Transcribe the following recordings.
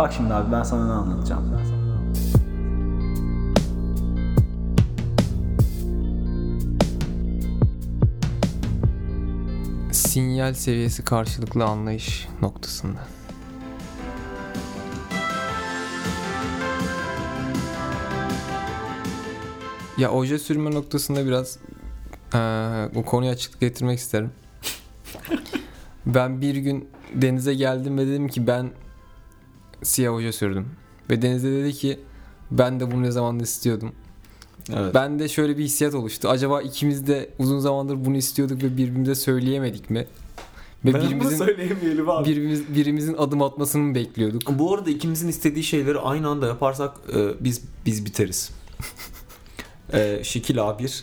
Bak şimdi abi ben sana ne anlatacağım. Ben sana. Sinyal seviyesi karşılıklı anlayış noktasında. Ya oje sürme noktasında biraz eee, bu konuya açıklık getirmek isterim. ben bir gün denize geldim ve dedim ki ben siyah oje sürdüm. Ve Deniz de dedi ki ben de bunu ne zamandır istiyordum. Evet. Ben de şöyle bir hissiyat oluştu. Acaba ikimiz de uzun zamandır bunu istiyorduk ve birbirimize söyleyemedik mi? Ve Ben birimizin söyleyemeyelim abi. birimiz, birimizin adım atmasını mı bekliyorduk? Bu arada ikimizin istediği şeyleri aynı anda yaparsak e, biz biz biteriz. e, şekil A1.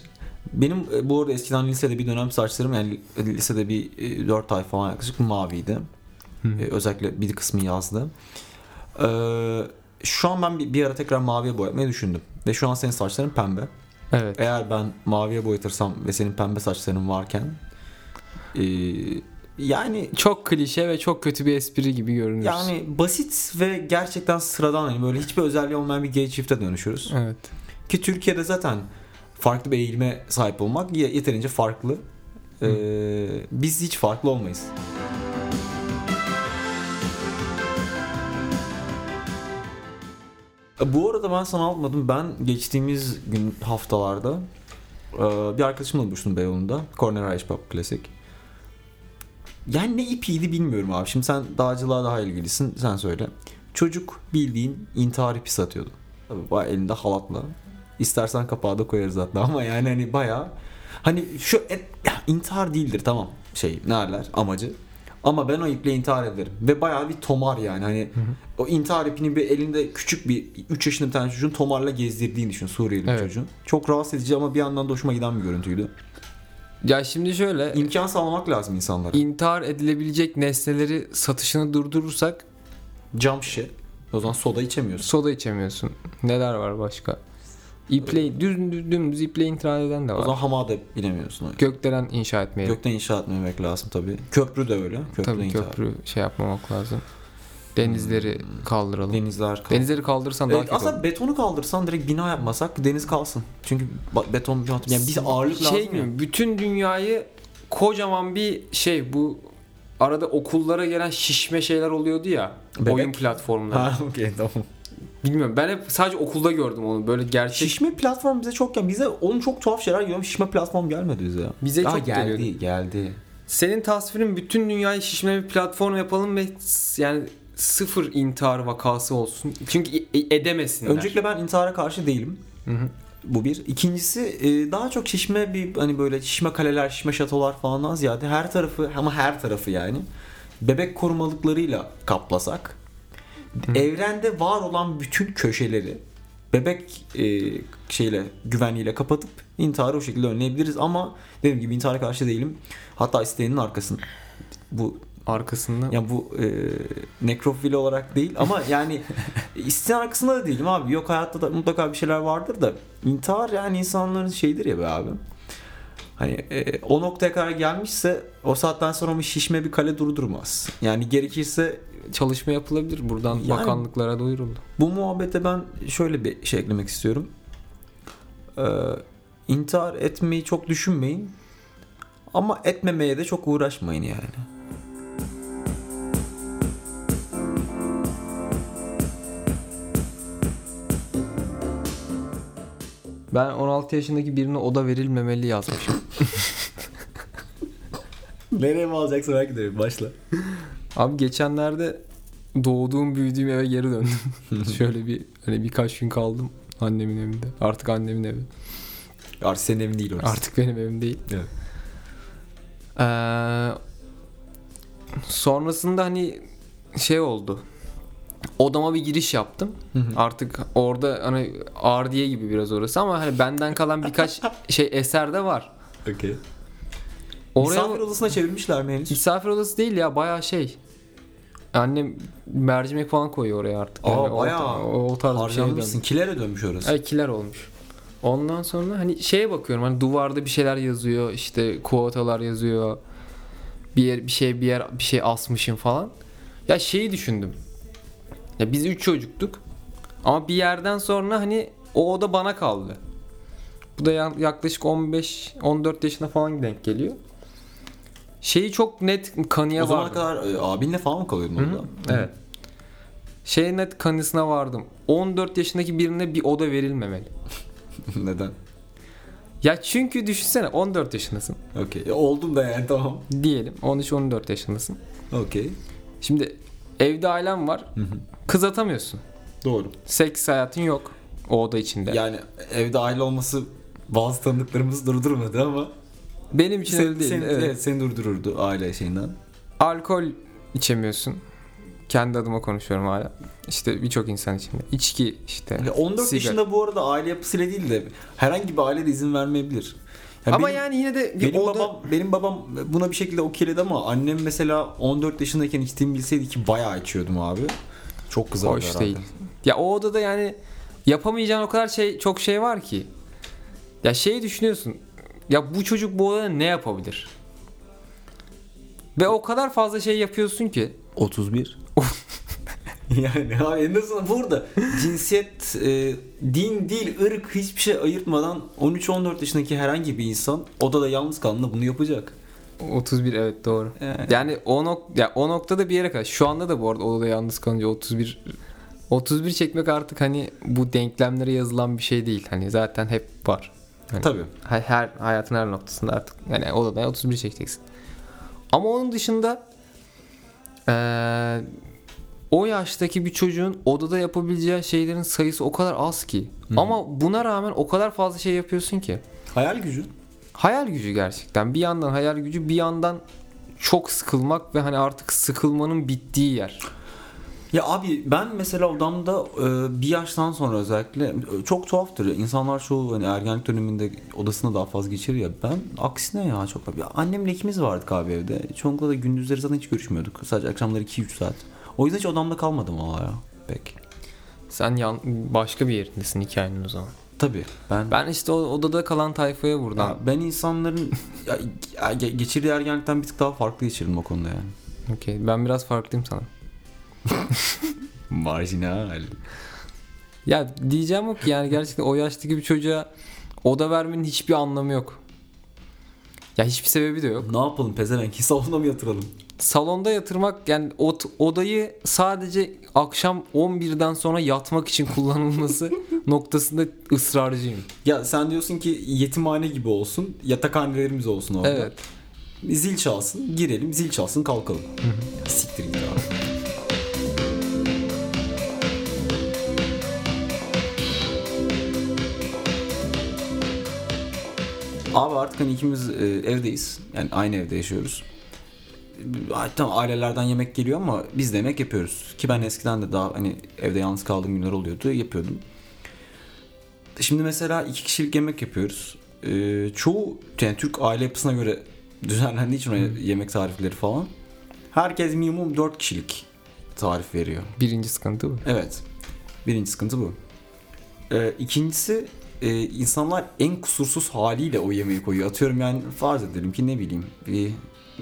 Benim e, bu arada eskiden lisede bir dönem saçlarım yani lisede bir e, 4 ay falan yaklaşık maviydi. E, özellikle bir kısmı yazdı. E, şu an ben bir, bir ara tekrar maviye boyatmayı düşündüm. Ve şu an senin saçların pembe. Evet. Eğer ben maviye boyatırsam ve senin pembe saçların varken e, yani Çok klişe ve çok kötü bir espri gibi görünür. yani basit ve gerçekten sıradan hani böyle hiçbir özelliği olmayan bir gay çifte dönüşürüz. Evet. Ki Türkiye'de zaten farklı bir eğilime sahip olmak ye- yeterince farklı. Ee, biz hiç farklı olmayız. Bu arada ben sana almadım. Ben geçtiğimiz gün haftalarda e, bir arkadaşımla buluştum Beyoğlu'nda. Corner Ice Pub Classic. Yani ne ipiydi bilmiyorum abi. Şimdi sen dağcılığa daha ilgilisin. Sen söyle. Çocuk bildiğin intihar ipi satıyordu. Tabii elinde halatla. İstersen kapağı da koyarız hatta ama yani hani bayağı hani şu et, intihar değildir tamam şey ne derler amacı. Ama ben o iple intihar ederim. Ve bayağı bir tomar yani hani o intihar ipini bir elinde küçük bir 3 yaşında bir tane çocuğun tomarla gezdirdiğini düşün Suriyeli Evet. çocuğun. Çok rahatsız edici ama bir yandan da hoşuma giden bir görüntüydü. Ya şimdi şöyle İmkan sağlamak lazım insanlara. intihar edilebilecek nesneleri satışını durdurursak Cam şişe. O zaman soda içemiyorsun. soda içemiyorsun. Neler var başka? İple düz, düz, dümdüz iple intihar eden de O var. zaman hamada binemiyorsun. Gökdelen inşa etmeyelim. Gökten inşa etmemek lazım tabii. Köprü de öyle. Köprü Tabii intihar. köprü şey yapmamak lazım. Denizleri kaldıralım. Denizler kal- Denizleri kaldırırsan daha Evet, kötü aslında olur. betonu kaldırsan direkt bina yapmasak deniz kalsın. Çünkü beton yani bize ağırlık lazım. şey ya. gibi bütün dünyayı kocaman bir şey bu arada okullara gelen şişme şeyler oluyordu ya Bebek. oyun platformları. Ha okey tamam. Bilmiyorum ben hep sadece okulda gördüm onu böyle gerçek Şişme platform bize çok gel. Bize onun çok tuhaf şeyler geliyor. Şişme platform gelmedi bize ya. Bize Aa, çok geldi, geliyordu. geldi. Senin tasvirin bütün dünyayı şişme bir platform yapalım ve yani sıfır intihar vakası olsun. Çünkü edemesinler. Öncelikle ben intihara karşı değilim. Hı hı. Bu bir. İkincisi e, daha çok şişme bir hani böyle şişme kaleler, şişme şatolar falandan ziyade her tarafı ama her tarafı yani bebek korumalıklarıyla kaplasak evrende var olan bütün köşeleri bebek e, şeyle güvenliğiyle kapatıp intiharı o şekilde önleyebiliriz ama dediğim gibi intihara karşı değilim. Hatta isteğinin arkasında bu arkasında ya bu e, nekrofili olarak değil ama yani isteyen arkasında da değilim abi. Yok hayatta da mutlaka bir şeyler vardır da intihar yani insanların şeyidir ya be abi. Hani e, o noktaya kadar gelmişse o saatten sonra bir şişme bir kale durdurmaz. Yani gerekirse çalışma yapılabilir. Buradan Yani- bakanlıklara duyuruldu. bu muhabbete ben şöyle bir şey eklemek istiyorum. Ee, intihar etmeyi çok düşünmeyin. Ama etmemeye de çok uğraşmayın yani. Ben 16 yaşındaki birine oda verilmemeli yazmışım. Nereye mi alacaksın belki de başla. Abi geçenlerde doğduğum büyüdüğüm eve geri döndüm. Şöyle bir hani birkaç gün kaldım annemin evinde. Artık annemin evi. Artık senin evin değil orası. Artık benim evim değil. Evet. Ee, sonrasında hani şey oldu. Odama bir giriş yaptım. Hı hı. Artık orada hani ardiye gibi biraz orası ama hani benden kalan birkaç şey eser de var. Okey. Oraya Misafir odasına çevirmişler mi henüz? misafir odası değil ya bayağı şey. Annem mercimek falan koyuyor oraya artık. Aa, Yani o- bayağı o, o tarz bir şey. Kilere dönmüş orası. Evet kiler olmuş. Ondan sonra hani şeye bakıyorum hani duvarda bir şeyler yazıyor işte kuotalar yazıyor. Bir yer bir şey bir yer bir şey asmışım falan. Ya şeyi düşündüm. Ya biz üç çocuktuk. Ama bir yerden sonra hani o oda bana kaldı. Bu da ya- yaklaşık 15-14 yaşına falan denk geliyor. Şeyi çok net kanıya o zamana vardım. kadar e, abinle falan mı kalıyordun orada? Evet. Şey net kanısına vardım. 14 yaşındaki birine bir oda verilmemeli. Neden? Ya çünkü düşünsene 14 yaşındasın Okey. E, Oldum da yani tamam. diyelim. 13-14 yaşındasın. Okey. Şimdi evde ailen var. Hı hı. Kız atamıyorsun. Doğru. Seks hayatın yok o oda içinde. Yani evde aile olması bazı tanıdıklarımızı durdurmadı ama Benim için öyle değil. seni, evet. evet, seni durdururdu aile şeyinden. Alkol içemiyorsun. Kendi adıma konuşuyorum hala. İşte birçok insan içinde. İçki işte. Ya 14 sigara. yaşında bu arada aile yapısıyla değil de herhangi bir aile de izin vermeyebilir. Ya Ama benim- yani yine de bir benim oda... babam benim babam buna bir şekilde okeyledi ama annem mesela 14 yaşındayken içtiğimi bilseydi ki bayağı içiyordum abi. Çok kızardı Hoş herhalde. değil. Ya o odada yani yapamayacağın o kadar şey çok şey var ki. Ya şeyi düşünüyorsun. Ya bu çocuk bu odada ne yapabilir? Ve o kadar fazla şey yapıyorsun ki. 31. yani abi en azından burada cinsiyet, e, din, dil, ırk hiçbir şey ayırtmadan 13-14 yaşındaki herhangi bir insan odada yalnız kaldığında bunu yapacak. 31 evet doğru. Yani. Yani o nok ya o noktada bir yere kadar. Şu anda da bu arada odada yalnız kalınca 31 31 çekmek artık hani bu denklemlere yazılan bir şey değil. Hani zaten hep var. Hani Tabii. her, her hayatın her noktasında artık yani odada 31 çekeceksin. Ama onun dışında eee, o yaştaki bir çocuğun odada yapabileceği şeylerin sayısı o kadar az ki. Hı. Ama buna rağmen o kadar fazla şey yapıyorsun ki. Hayal gücü. Hayal gücü gerçekten. Bir yandan hayal gücü bir yandan çok sıkılmak ve hani artık sıkılmanın bittiği yer. Ya abi ben mesela odamda e, bir yaştan sonra özellikle e, çok tuhaftır. İnsanlar çoğu hani ergenlik döneminde odasında daha fazla geçirir ya. Ben aksine ya çok ya annemle ikimiz vardık abi evde. Çoğunlukla da gündüzleri zaten hiç görüşmüyorduk. Sadece akşamları 2-3 saat. O yüzden hiç odamda kalmadım valla ya. Pek. Sen yan, başka bir yerindesin hikayenin o zaman. Tabii ben Ben işte o odada kalan tayfaya buradan. ya ben insanların ya, ya, ge- geçirdiği ergenlikten bir tık daha farklı geçirdim o konuda yani. Okey. Ben biraz farklıyım sana. Marjinal. Ya diyeceğim o ki yani gerçekten o yaştaki bir çocuğa oda vermenin hiçbir anlamı yok. Ya hiçbir sebebi de yok. Ne yapalım pezevenk? Salonda mı yatıralım? Salonda yatırmak yani ot, odayı sadece akşam 11'den sonra yatmak için kullanılması noktasında ısrarcıyım. Ya sen diyorsun ki yetimhane gibi olsun, yatakhanelerimiz olsun orada. Evet. Zil çalsın, girelim, zil çalsın, kalkalım. Ya Siktir git abi. Abi artık hani ikimiz e, evdeyiz. Yani aynı evde yaşıyoruz. E, Tamam ailelerden yemek geliyor ama biz de yemek yapıyoruz. Ki ben eskiden de daha hani evde yalnız kaldığım günler oluyordu. Yapıyordum. Şimdi mesela iki kişilik yemek yapıyoruz. Ee, çoğu yani Türk aile yapısına göre düzenlendiği için yemek tarifleri falan. Herkes minimum 4 kişilik tarif veriyor. Birinci sıkıntı bu. Evet. Birinci sıkıntı bu. Ee, ikincisi e, insanlar en kusursuz haliyle o yemeği koyuyor. Atıyorum yani farz edelim ki ne bileyim bir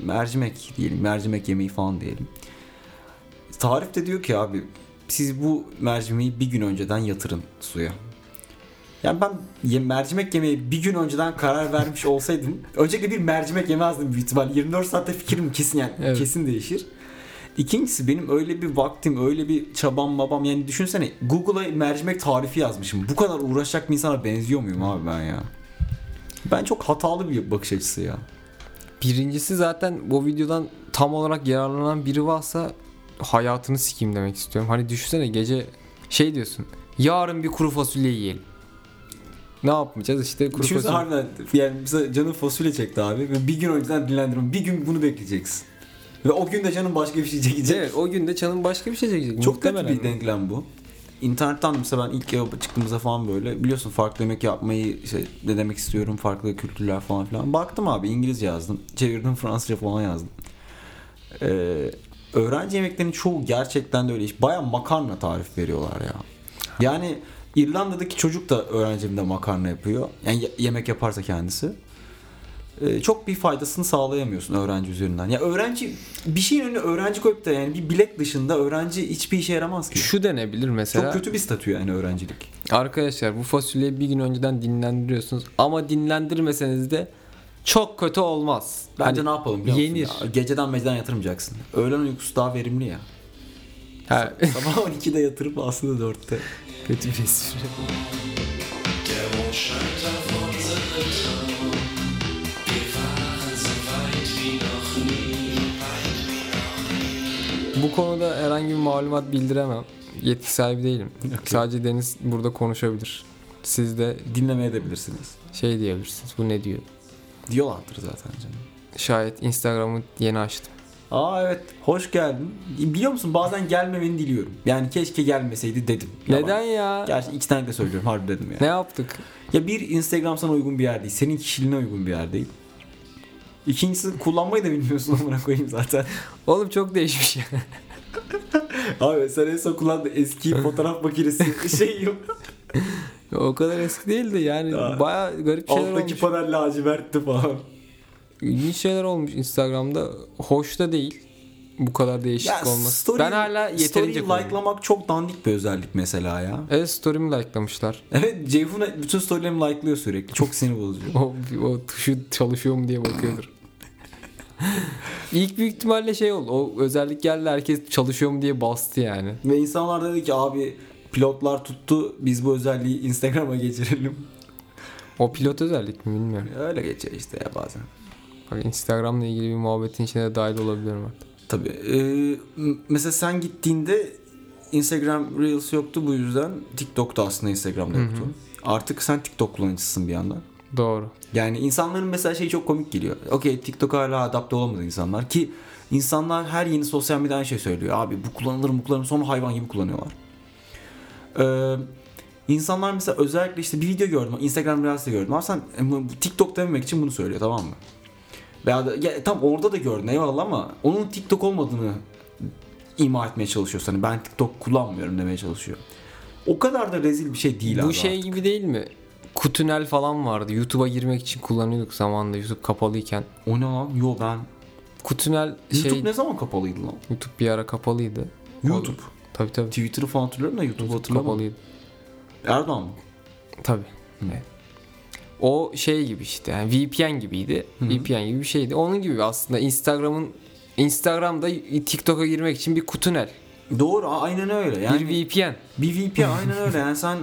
mercimek diyelim. Mercimek yemeği falan diyelim. Tarif de diyor ki abi siz bu mercimeği bir gün önceden yatırın suya. Yani ben ye- mercimek yemeği bir gün önceden karar vermiş olsaydım öncelikle bir mercimek yemezdim büyük ihtimal. 24 saatte fikrim kesin yani Evet. kesin değişir. İkincisi benim öyle bir vaktim, öyle bir çabam babam yani düşünsene Google'a mercimek tarifi yazmışım. Bu kadar uğraşacak bir insana benziyor muyum abi ben ya? Ben çok hatalı bir bakış açısı ya. Birincisi zaten bu videodan tam olarak yararlanan biri varsa hayatını sikeyim demek istiyorum. Hani düşünsene gece şey diyorsun. Yarın bir kuru fasulye yiyelim. Ne yapmayacağız işte kuru Düşünsene fasulye. harbiden yani mesela canın fasulye çekti abi bir gün önceden dinlendirme. Bir gün bunu bekleyeceksin. Ve o gün de canın başka bir şey çekecek. Evet o günde canın başka bir şey çekecek. Çok kötü bir denklem bu. İnternetten mesela ben ilk eve çıktığımızda falan böyle biliyorsun farklı yemek yapmayı işte ne demek istiyorum farklı kültürler falan filan. Baktım abi İngilizce yazdım. Çevirdim Fransızca falan yazdım. Ee, öğrenci yemeklerinin çoğu gerçekten de öyle iş. Baya makarna tarif veriyorlar ya. Yani İrlanda'daki çocuk da öğrenci evinde makarna yapıyor. Yani ye- yemek yaparsa kendisi. E, çok bir faydasını sağlayamıyorsun öğrenci üzerinden. Ya öğrenci bir şeyin önüne öğrenci koyup da yani bir bilek dışında öğrenci hiçbir işe yaramaz ki. Şu denebilir mesela. Çok kötü bir statü yani öğrencilik. Arkadaşlar bu fasulyeyi bir gün önceden dinlendiriyorsunuz ama dinlendirmeseniz de çok kötü olmaz. Bence Hani ne yapalım biliyor musun? yenir. Ya? Geceden mecden yatırmayacaksın. Öğlen uykusu daha verimli ya. Ha, Sabah 12'de yatırıp aslında 4'te. kötü bir espri. Bu konuda herhangi bir malumat bildiremem. Yetki sahibi değilim. Sadece Deniz burada konuşabilir. Siz de Dinlemeye de bilirsiniz. şey diyebilirsiniz. Bu ne diyor? Diyorlardır zaten canım. Şayet Instagram'ı yeni açtım. Aa evet hoş geldin. Biliyor musun bazen gelmemeni diliyorum. Yani keşke gelmeseydi dedim. Neden ya? Gerçi iki tane de söylüyorum harbi dedim ya. Ne yaptık? Ya bir Instagram sana uygun bir yer değil. Senin kişiliğine uygun bir yer değil. İkincisi kullanmayı da bilmiyorsun amına koyayım zaten. Oğlum çok değişmiş ya. Abi sen en son kullandığın eski fotoğraf makinesi şey yok. o kadar eski değildi yani Ya. baya garip şeyler Alttaki olmuş. panel lacivertti falan. İlginç şeyler olmuş Instagram'da. Hoş da değil. Bu kadar değişiklik olması. ben hala yeterince kullanıyorum. likelamak çok dandik bir özellik mesela ya. Evet story'mi likelamışlar. Evet Ceyhun bütün storylerimi likeliyor sürekli. Çok sinir bozucu. O, o tuşu çalışıyor mu diye bakıyordur. İlk büyük ihtimalle şey oldu. O özellik geldi herkes çalışıyor mu diye bastı yani. Ve insanlar dedi ki abi pilotlar tuttu biz bu özelliği Instagram'a geçirelim. O pilot özellik mi bilmiyorum. Öyle geçiyor işte ya bazen. Bak Instagram'la ilgili bir muhabbetin içine dahil olabilirim artık. Tabii. Ee, mesela sen gittiğinde Instagram Reels yoktu bu yüzden. TikTok'ta aslında Instagram'da Hı hı. yoktu. Artık sen TikTok kullanıcısın bir yandan. Doğru. Yani insanların mesela şey çok komik geliyor. Okey TikTok hala adapte olamadı insanlar ki insanlar her yeni sosyal medya aynı şey söylüyor. Abi bu kullanılır mı kullanılır sonra hayvan gibi kullanıyorlar. Ee, insanlar mesela özellikle işte bir video gördüm. Instagram Reels'te gördüm. Abi sen e, TikTok dememek için bunu söylüyor tamam mı? Veya da, ya, tam orada da gördün eyvallah ama onun TikTok olmadığını ima etmeye çalışıyorsun. Hani ben TikTok kullanmıyorum demeye çalışıyor. O kadar da rezil bir şey değil Bu abi şey artık. gibi değil mi? Kutunel falan vardı. YouTube'a girmek için kullanıyorduk zamanında YouTube kapalıyken. O ne lan? Yo ben Kutunel şey YouTube ne zaman kapalıydı lan? YouTube bir ara kapalıydı. YouTube. Tabii tabii. Twitter'ı falan hatırlıyorum da YouTube'u YouTube hatırlamam. kapalıydı. Erdoğan mı? Tabii. Hı. Evet. O şey gibi işte yani VPN gibiydi. Hı hı. VPN gibi bir şeydi. Onun gibi aslında Instagram'ın Instagram'da TikTok'a girmek için bir kutunel. Doğru aynen öyle. Yani bir VPN. bir VPN aynen öyle. Yani sen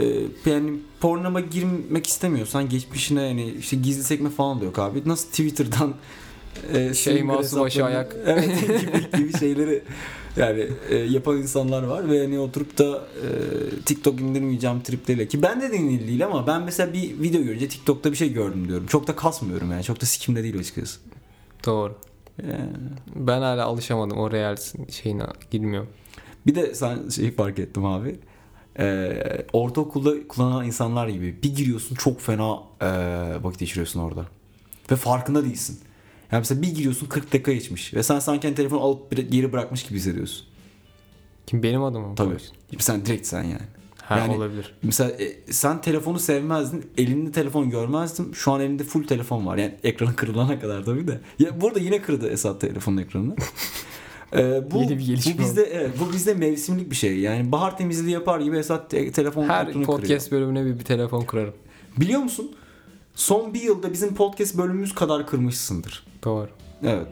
e, yani pornoma girmek istemiyorsan geçmişine yani işte gizli sekme falan da yok abi. Nasıl Twitter'dan e, swinger Subaşı hesaplarını- ayak. Evet gibi, gibi şeyleri yani e, yapan insanlar var ve hani oturup da e, TikTok indirmeyeceğim tripleriyle ki ben de denil değil ama ben mesela bir video görünce TikTok'ta bir şey gördüm diyorum. Çok da kasmıyorum yani. Çok da sikimde değil açıkçası. Doğru. Yani. Ben hala alışamadım o Reels'in şeyine girmiyorum. Bir de sen şeyi fark ettim abi. Ee, ortaokulda kullanan insanlar gibi bir giriyorsun çok fena ee, vakit geçiriyorsun orada. Ve farkında değilsin. Yani mesela bir giriyorsun 40 dakika geçmiş. Ve sen sanki hani telefonu alıp geri bırakmış gibi hissediyorsun. Kim benim adımım? Tabii. Sen direkt sen yani. Ha, Yani- olabilir. Mesela e, sen telefonu sevmezdin. Elinde telefon görmezdim. Şu an elinde full telefon var. Yani ekranı kırılana kadar tabii de. Ya burada yine kırdı Esat telefonun ekranını. Ee, bu, Yeni bir gelişme bu bizde evet, bu bizde mevsimlik bir şey. Yani bahar temizliği yapar gibi Esat te- telefon Her podcast kırıyor. bölümüne bir, bir telefon kurarım. Biliyor musun? Son bir yılda bizim podcast bölümümüz kadar kırmışsındır. Doğru. Evet.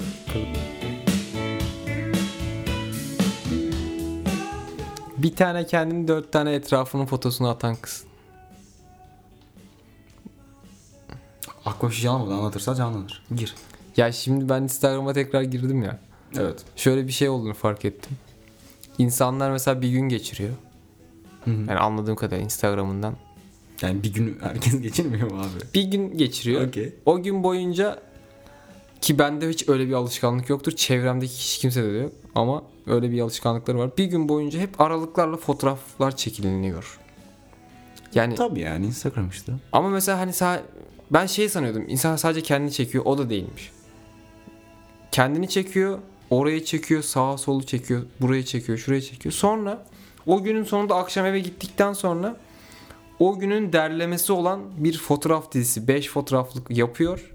Bir tane kendini dört tane etrafının fotosunu atan kız. Şey almadı anlatırsa canlanır. Gir. Ya şimdi ben Instagram'a tekrar girdim ya. Evet. Şöyle bir şey olduğunu fark ettim. İnsanlar mesela bir gün geçiriyor. Hı hı. Yani anladığım kadar Instagram'ından. Yani bir gün herkes geçirmiyor mu abi? Bir gün geçiriyor. Okey. O gün boyunca ki bende hiç öyle bir alışkanlık yoktur. Çevremdeki hiç kimsede de yok. Ama öyle bir alışkanlıkları var. Bir gün boyunca hep aralıklarla fotoğraflar çekiliniyor. Yani Tabii yani Instagram işte. ama mesela hani sa- ben şey sanıyordum. İnsan sadece kendini çekiyor. O da değilmiş. Kendini çekiyor. Oraya çekiyor. Sağa solu çekiyor. Buraya çekiyor. Şuraya çekiyor. Sonra o günün sonunda akşam eve gittikten sonra o günün derlemesi olan bir fotoğraf dizisi. 5 fotoğraflık yapıyor.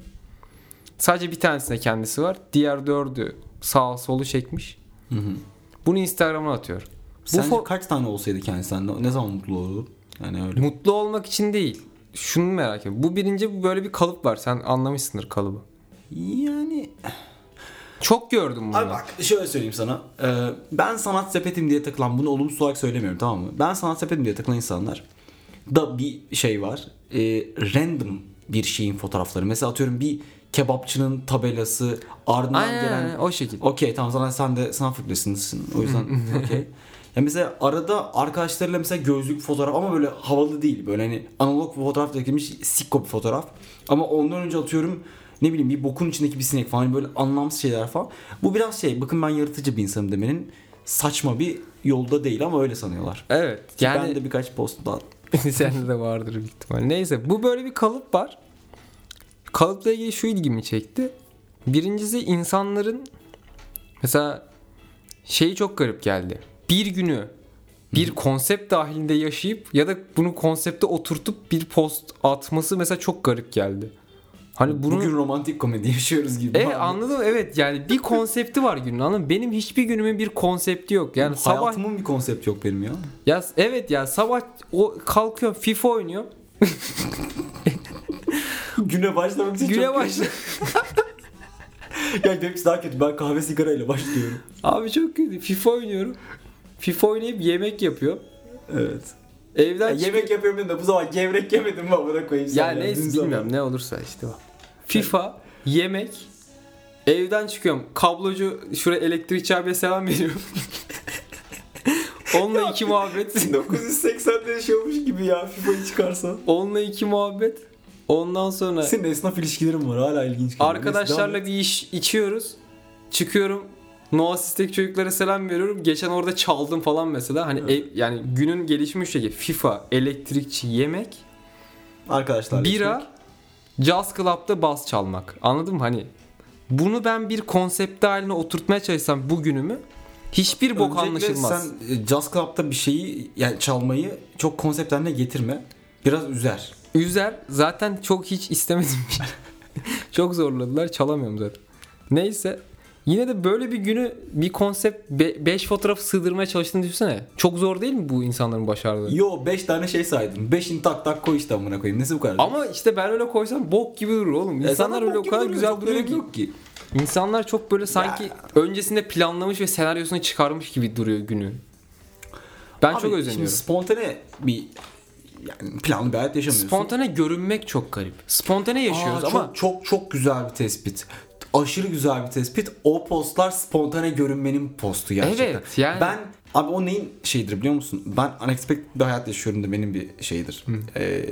Sadece bir tanesinde kendisi var. Diğer dördü sağ solu çekmiş. Hı hı. Bunu Instagram'a atıyor. Bu Sence fo- kaç tane olsaydı kendisinden ne- ne zaman mutlu olurdu? Yani öyle. Mutlu olmak için değil. Şunu merak ediyorum. Bu birinci böyle bir kalıp var. Sen anlamışsındır kalıbı. Yani Çok gördüm bunu. Abi bak şöyle söyleyeyim sana. Ee, ben sanat sepetim diye takılan bunu olumsuz olarak söylemiyorum tamam mı? Ben sanat sepetim diye takılan insanlar da bir şey var. Ee, random bir şeyin fotoğrafları. Mesela atıyorum bir kebapçının tabelası ardından Aynen, gelen o şekilde. Okey tamam zaten sen de sanat fakültesindesin. O yüzden okey. Ya mesela arada arkadaşlarıyla mesela gözlük fotoğraf ama böyle havalı değil. Böyle hani analog fotoğraf çekilmiş sikko bir fotoğraf. Ama ondan önce atıyorum ne bileyim bir bokun içindeki bir sinek falan böyle anlamsız şeyler falan. Bu biraz şey bakın ben yaratıcı bir insanım demenin saçma bir yolda değil ama öyle sanıyorlar. Evet. Ki Yani ben de birkaç post daha Sende de vardır büyük ihtimal. Neyse bu böyle bir kalıp var. Kalıpla ilgili şu ilgimi çekti. Birincisi insanların mesela şeyi çok garip geldi. Bir günü bir konsept dahilinde yaşayıp ya da bunu konsepte oturtup bir post atması mesela çok garip geldi. Hani bunu bugün romantik komedi yaşıyoruz gibi. Evet anladım evet yani bir konsepti var günün anladın? Benim hiçbir günümün bir konsepti yok. Yani sabah Hayatımın bir konsept yok benim ya. ya evet ya sabah o kalkıyor FIFA oynuyor. Güne başlamak için Güne çok başla. ya benimkisi daha kötü. Ben kahve sigarayla başlıyorum. Abi çok kötü. FIFA oynuyorum. FIFA oynayıp yemek yapıyor. Evet. Evden Ya yemek yapıyorum dedim de bu zaman gevrek yemedim mi amına koyayım Ya neyse bilmiyorum sabah. ne olursa işte o. FIFA, yemek, evden çıkıyorum. Kablocu şuraya elektrikçi abiye selam veriyorum. Onunla iki muhabbet. 1980'de yaşıyormuş gibi ya FIFA'yı çıkarsan. Onunla iki muhabbet. Ondan sonra Senin esnaf ilişkilerin var hala ilginç. geliyor. Neyse, arkadaşlarla devam bir iş içiyoruz. Çıkıyorum. No Assist'teki çocuklara selam veriyorum. Geçen orada çaldım falan mesela. Hani ev- yani günün gelişmiş şekli FIFA, elektrikçi, yemek, Arkadaşlar. bira, Jazz Club'da bas çalmak. Anladın mı? Hani bunu ben bir konsept haline oturtmaya çalışsam bugünümü hiçbir bok anlaşılmaz. sen e, Jazz Club'da bir şeyi yani çalmayı çok konsept haline getirme. Biraz üzer. Üzer zaten çok hiç istemedim. çok zorladılar çalamıyorum zaten. Neyse yine de böyle bir günü bir konsept 5 fotoğraf sığdırmaya çalıştığını düşünsene. Çok zor değil mi bu insanların başardığı? Yo 5 tane şey saydım. 5'ini tak tak koy işte amına koyayım. Nesi bu kadar? Ama işte ben öyle koysam bok gibi durur oğlum. E, İnsanlar sana öyle o kadar duruyor, güzel duruyor ki. yok ki. İnsanlar çok böyle sanki öncesinde planlamış ve senaryosunu çıkarmış gibi duruyor günü. Ben Abi, çok Şimdi özeniyorum. spontane bir yani planlı bir hayat yaşamıyorsun. Spontane görünmek çok garip. Spontane yaşıyoruz Aa, ama çok, çok çok güzel bir tespit. Aşırı güzel bir tespit. O postlar spontane görünmenin postu gerçekten. Evet, yani- Ben abi o neyin şeyidir biliyor musun? Ben unexpected bir hayat yaşıyorum da benim bir şeydir. Ee,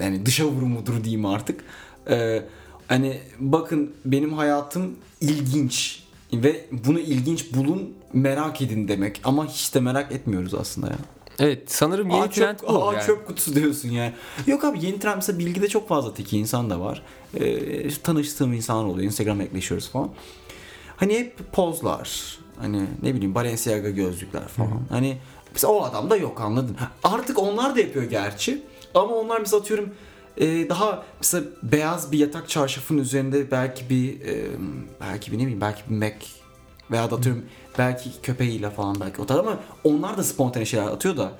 yani dışa vurumudur diyeyim artık. Ee, hani bakın benim hayatım ilginç ve bunu ilginç bulun merak edin demek ama hiç de merak etmiyoruz aslında ya. Evet sanırım yeni Aa, trend çöp, bu aa, yani. çöp kutusu diyorsun yani. Yok abi yeni trend mesela bilgide çok fazla teki insan da var. Ee, tanıştığım insanlar oluyor. Instagram'a ekleşiyoruz falan. Hani hep pozlar. Hani ne bileyim Balenciaga gözlükler falan. Hani mesela o adam da yok anladın. Artık onlar da yapıyor gerçi. Ama onlar mesela atıyorum e, daha mesela beyaz bir yatak çarşafın üzerinde belki bir e, belki bir ne bileyim belki bir Mac veya da atıyorum belki köpeğiyle falan belki o tarz ama onlar da spontane şeyler atıyor da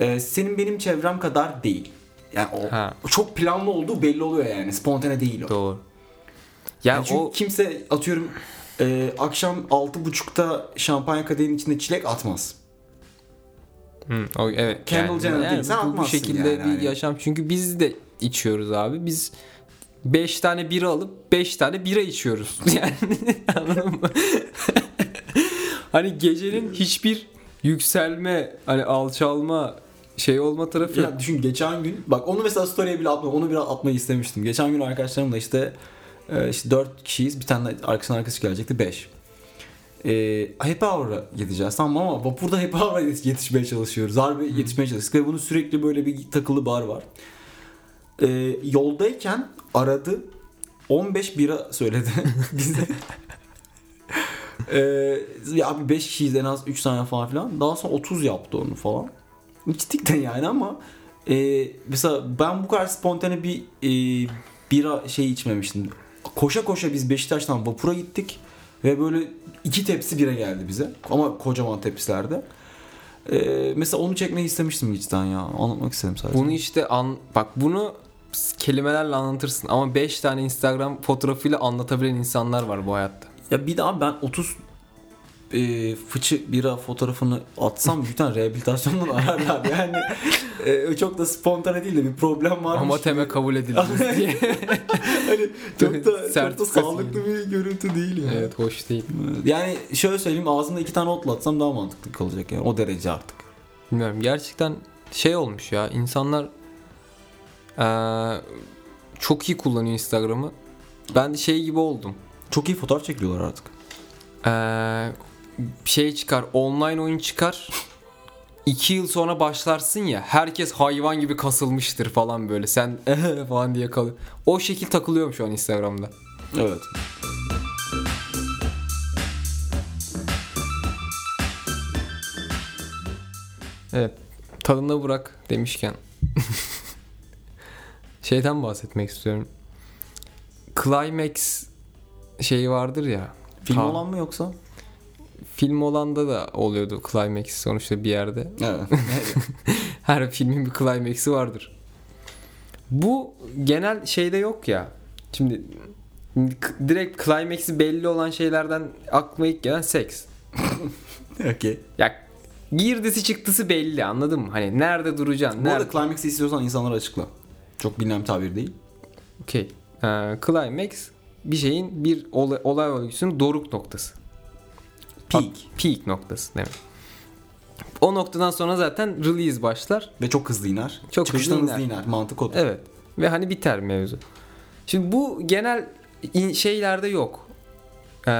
e, senin benim çevrem kadar değil. Yani o Ha. çok planlı olduğu belli oluyor yani. Spontane değil o. Doğru. Ya Yani çünkü o kimse atıyorum e, akşam 6.30'da şampanya kadehin içinde çilek atmaz. Hı, o evet. Kendall Jenner değil, sen bu, şekilde yani bir hani. yaşam çünkü biz de içiyoruz abi. Biz 5 tane bira alıp 5 tane bira içiyoruz. Yani anladın mı? Hani gecenin hiçbir yükselme, hani alçalma şey olma tarafı. Ya düşün geçen gün bak onu mesela story'e bile atma onu biraz atmayı istemiştim. Geçen gün arkadaşlarımla işte e, işte 4 kişiyiz. Bir tane de arkasına arkası gelecekti 5. E, happy hour'a gideceğiz tamam ama vapurda happy hour'a yetişmeye çalışıyoruz. Harbi yetişmeye çalıştık ve bunun sürekli böyle bir takılı bar var. E, yoldayken aradı 15 bira söyledi bize. Ee, ya abi 5 kişiyiz en az 3 tane falan filan. Daha sonra 30 yaptı onu falan. İçtik de yani ama e, mesela ben bu kadar spontane bir e, bira şey içmemiştim. koşa koşa biz Beşiktaş'tan vapura gittik ve böyle iki tepsi bire geldi bize. Ama kocaman tepsilerde. Ee, mesela onu çekmeyi istemiştim cidden ya. Anlatmak istedim sadece. Bunu işte an bak bunu kelimelerle anlatırsın ama 5 tane Instagram fotoğrafıyla anlatabilen insanlar var bu hayatta. Ya bir daha ben 30 e, fıçı bira fotoğrafını atsam bir tane rehabilitasyondan ararlar. Yani e, çok da spontane değil de bir problem var. Ama teme kabul edildi diye. hani çok da, çok da sağlıklı bir görüntü değil yani. evet hoş değil. Yani şöyle söyleyeyim ağzımda iki tane otla atsam daha mantıklı kalacak yani o derece artık. Bilmiyorum gerçekten şey olmuş ya insanlar eee, çok iyi kullanıyor Instagram'ı. Ben şey gibi oldum. Çok iyi fotoğraf çekiliyorlar artık. Eee, şey çıkar online oyun çıkar. İki yıl sonra başlarsın ya herkes hayvan gibi kasılmıştır falan böyle sen falan diye kalıyor. O şekil takılıyorum şu an Instagram'da. Evet. Evet. Tadında bırak demişken. Şeyden bahsetmek istiyorum. Climax şeyi vardır ya. Film Ta- olan mı yoksa? Film olanda da oluyordu Climax sonuçta bir yerde. Evet. Her filmin bir climax'i vardır. Bu genel şeyde yok ya. Şimdi direkt climax'i belli olan şeylerden aklıma ilk gelen seks. Okey. Ya girdisi çıktısı belli anladın mı? Hani nerede duracaksın? Bu Nerede? arada Climax'i istiyorsan insanlara açıkla. Çok bilinen bir tabir değil. Okey. Ee, climax bir şeyin bir olay, olay örgüsünün doruk noktası. Peak. Peak noktası demek. O noktadan sonra zaten release başlar. Ve çok hızlı iner. Çok Çıkıştan hızlı hızlı iner. iner. Mantık odur. Evet. Ve hani biter mevzu. Şimdi bu genel şeylerde yok. Ee,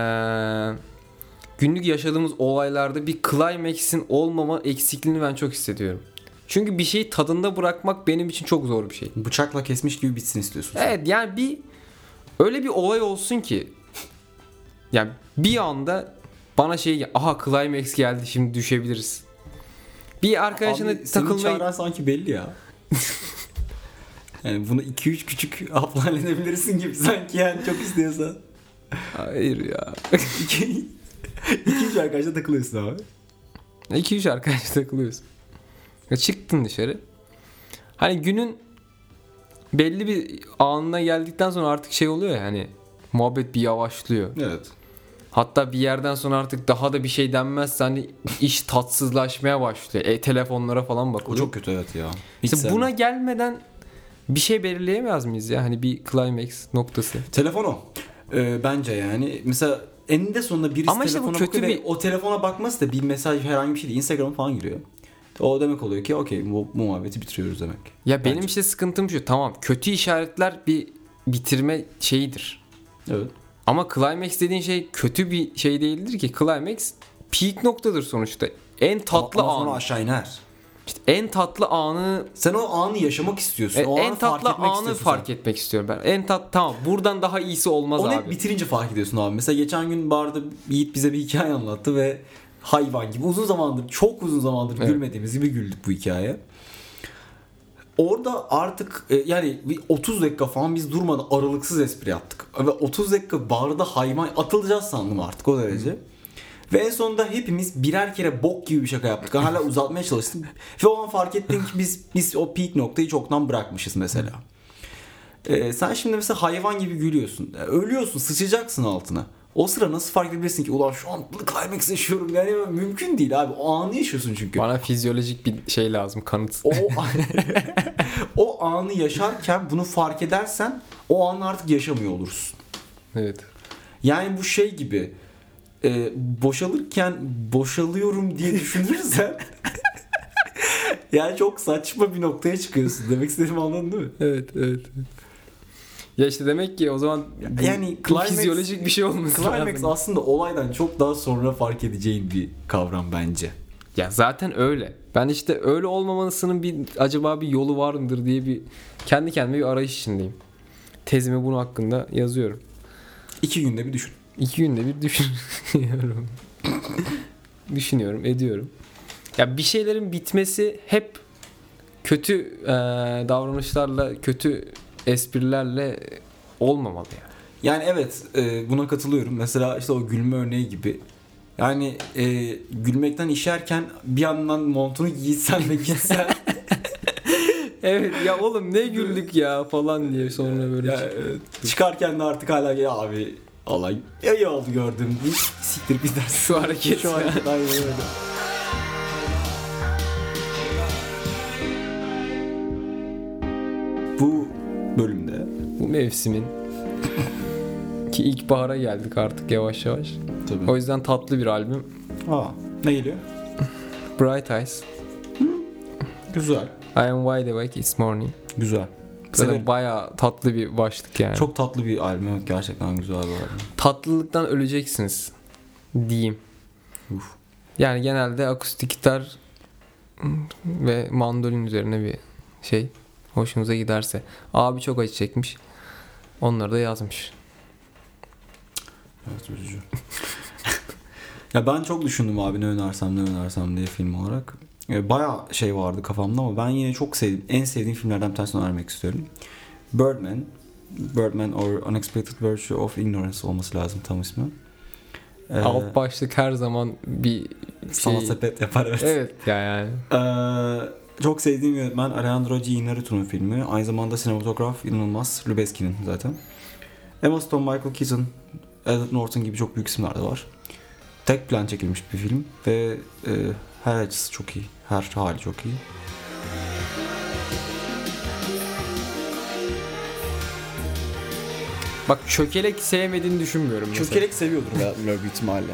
günlük yaşadığımız olaylarda bir climax'in olmama eksikliğini ben çok hissediyorum. Çünkü bir şeyi tadında bırakmak benim için çok zor bir şey. Bıçakla kesmiş gibi bitsin istiyorsun. Evet yani bir öyle bir olay olsun ki yani bir anda bana şey aha climax geldi şimdi düşebiliriz. Bir arkadaşına Abi, senin takılmayı çaren sanki belli ya. yani bunu 2-3 küçük hapla halledebilirsin gibi sanki yani çok istiyorsan. Hayır ya. 2-3 arkadaşla takılıyorsun abi. 2-3 arkadaş takılıyoruz. Ya çıktın dışarı. Hani günün belli bir anına geldikten sonra artık şey oluyor ya hani muhabbet bir yavaşlıyor. Evet. Hatta bir yerden sonra artık daha da bir şey denmezse hani iş tatsızlaşmaya başlıyor. E telefonlara falan O bakılıyor. çok kötü evet ya. Hiç İşte buna gelmeden bir şey belirleyemez miyiz ya? Hani bir climax noktası. Telefon o. Ee, bence yani. Mesela eninde sonunda birisi Ama işte bu telefona kötü bakıyor ve bir- o telefona bakması da bir mesaj herhangi bir şey değil. Instagram falan giriyor. O demek oluyor ki okey bu, bu muhabbeti bitiriyoruz demek. Ya benim Bence. işte sıkıntım şu. Tamam kötü işaretler bir bitirme şeyidir. Evet. Ama climax dediğin şey kötü bir şey değildir ki. Climax peak noktadır sonuçta. En tatlı Ama sonra an. aşağı iner. İşte en tatlı anı Sen o anı yaşamak istiyorsun. e, o en anı tatlı fark etmek anı fark sen. etmek istiyorum ben. En tat tamam buradan daha iyisi olmaz Onu abi. hep bitirince fark ediyorsun abi. Mesela geçen gün barda Yiğit bize bir hikaye anlattı ve hayvan gibi uzun zamandır çok uzun zamandır Evet. gülmediğimiz gibi güldük bu hikaye. Orada artık e, yani bir 30 dakika falan biz durmadan aralıksız espri yaptık. Ve 30 dakika barda hayvan atılacağız sandım artık o derece. Ve en sonunda hepimiz birer kere bok gibi bir şaka yaptık. Hala uzatmaya çalıştım. Ve o an fark ettim ki biz biz o peak noktayı çoktan bırakmışız mesela. Ee, sen şimdi mesela hayvan gibi gülüyorsun. Ee, Ölüyorsun, sıçacaksın altına. O sıra nasıl fark edebilirsin ki ulan şu an climax yaşıyorum yani mümkün değil abi. O anı yaşıyorsun çünkü. Bana fizyolojik bir şey lazım kanıt. O, o anı yaşarken bunu fark edersen o anı artık yaşamıyor olursun. Evet. Yani bu şey gibi e, boşalırken boşalıyorum diye düşünürsen yani çok saçma bir noktaya çıkıyorsun. Demek istediğimi anladın değil mi? Evet, evet. Ya işte demek ki o zaman Yani climax- fizyolojik bir şey olması Climax lazım. aslında olaydan çok daha sonra fark edeceğin bir kavram bence. Ya zaten öyle. Ben işte öyle olmamasının bir acaba bir yolu var mıdır diye bir kendi kendime bir arayış içindeyim. Tezimi bunun hakkında yazıyorum. İki günde bir düşün. İki günde bir düşünüyorum. Düşünüyorum, ediyorum. Ya bir şeylerin bitmesi hep kötü e, davranışlarla, kötü esprilerle olmamalı yani. Yani evet e, buna katılıyorum. Mesela işte o gülme örneği gibi. Yani e, gülmekten işerken bir yandan montunu giysen ve gitsen. Evet ya oğlum ne güldük ya falan diye sonra böyle. ya, e, çıkarken de artık hala ya abi Allah ya iyi oldu gördüm siktir gidersin. Şu hareket. Şu hareket aynen öyle. Bölümde Bu mevsimin ki ilkbahara geldik artık yavaş yavaş. tabii. O yüzden tatlı bir albüm. Aa, ne geliyor? Bright Eyes. Güzel. I am wide awake this morning. Güzel. Zaten bayağı tatlı bir başlık yani. Çok tatlı bir albüm. Gerçekten güzel bir albüm. tatlılıktan öleceksiniz diyeyim. Uf. Yani genelde akustik gitar ve mandolin üzerine bir şey hoşunuza giderse. Abi çok acı çekmiş. Onları da yazmış. Evet üzücü. ya ben çok düşündüm abi ne önersem ne önersem diye film olarak. E, Bayağı şey vardı kafamda ama ben yine çok sevdim. En sevdiğim filmlerden bir tanesini önermek istiyorum. Birdman. Birdman or Unexpected Virtue of Ignorance olması lazım tam ismi. Ee, Alt başlık her zaman bir sana şey. sepet yapar evet. Evet ya yani. Ee, çok sevdiğim yönetmen Alejandro G. Inarritu'nun filmi. Aynı zamanda sinematograf inanılmaz. Lubezki'nin zaten. Emma Stone, Michael Keaton, Edward Norton gibi çok büyük isimler de var. Tek plan çekilmiş bir film ve e, her açısı çok iyi. Her hali çok iyi. Bak çökelek sevmediğini düşünmüyorum mesela. seviyordur ya büyük ihtimalle.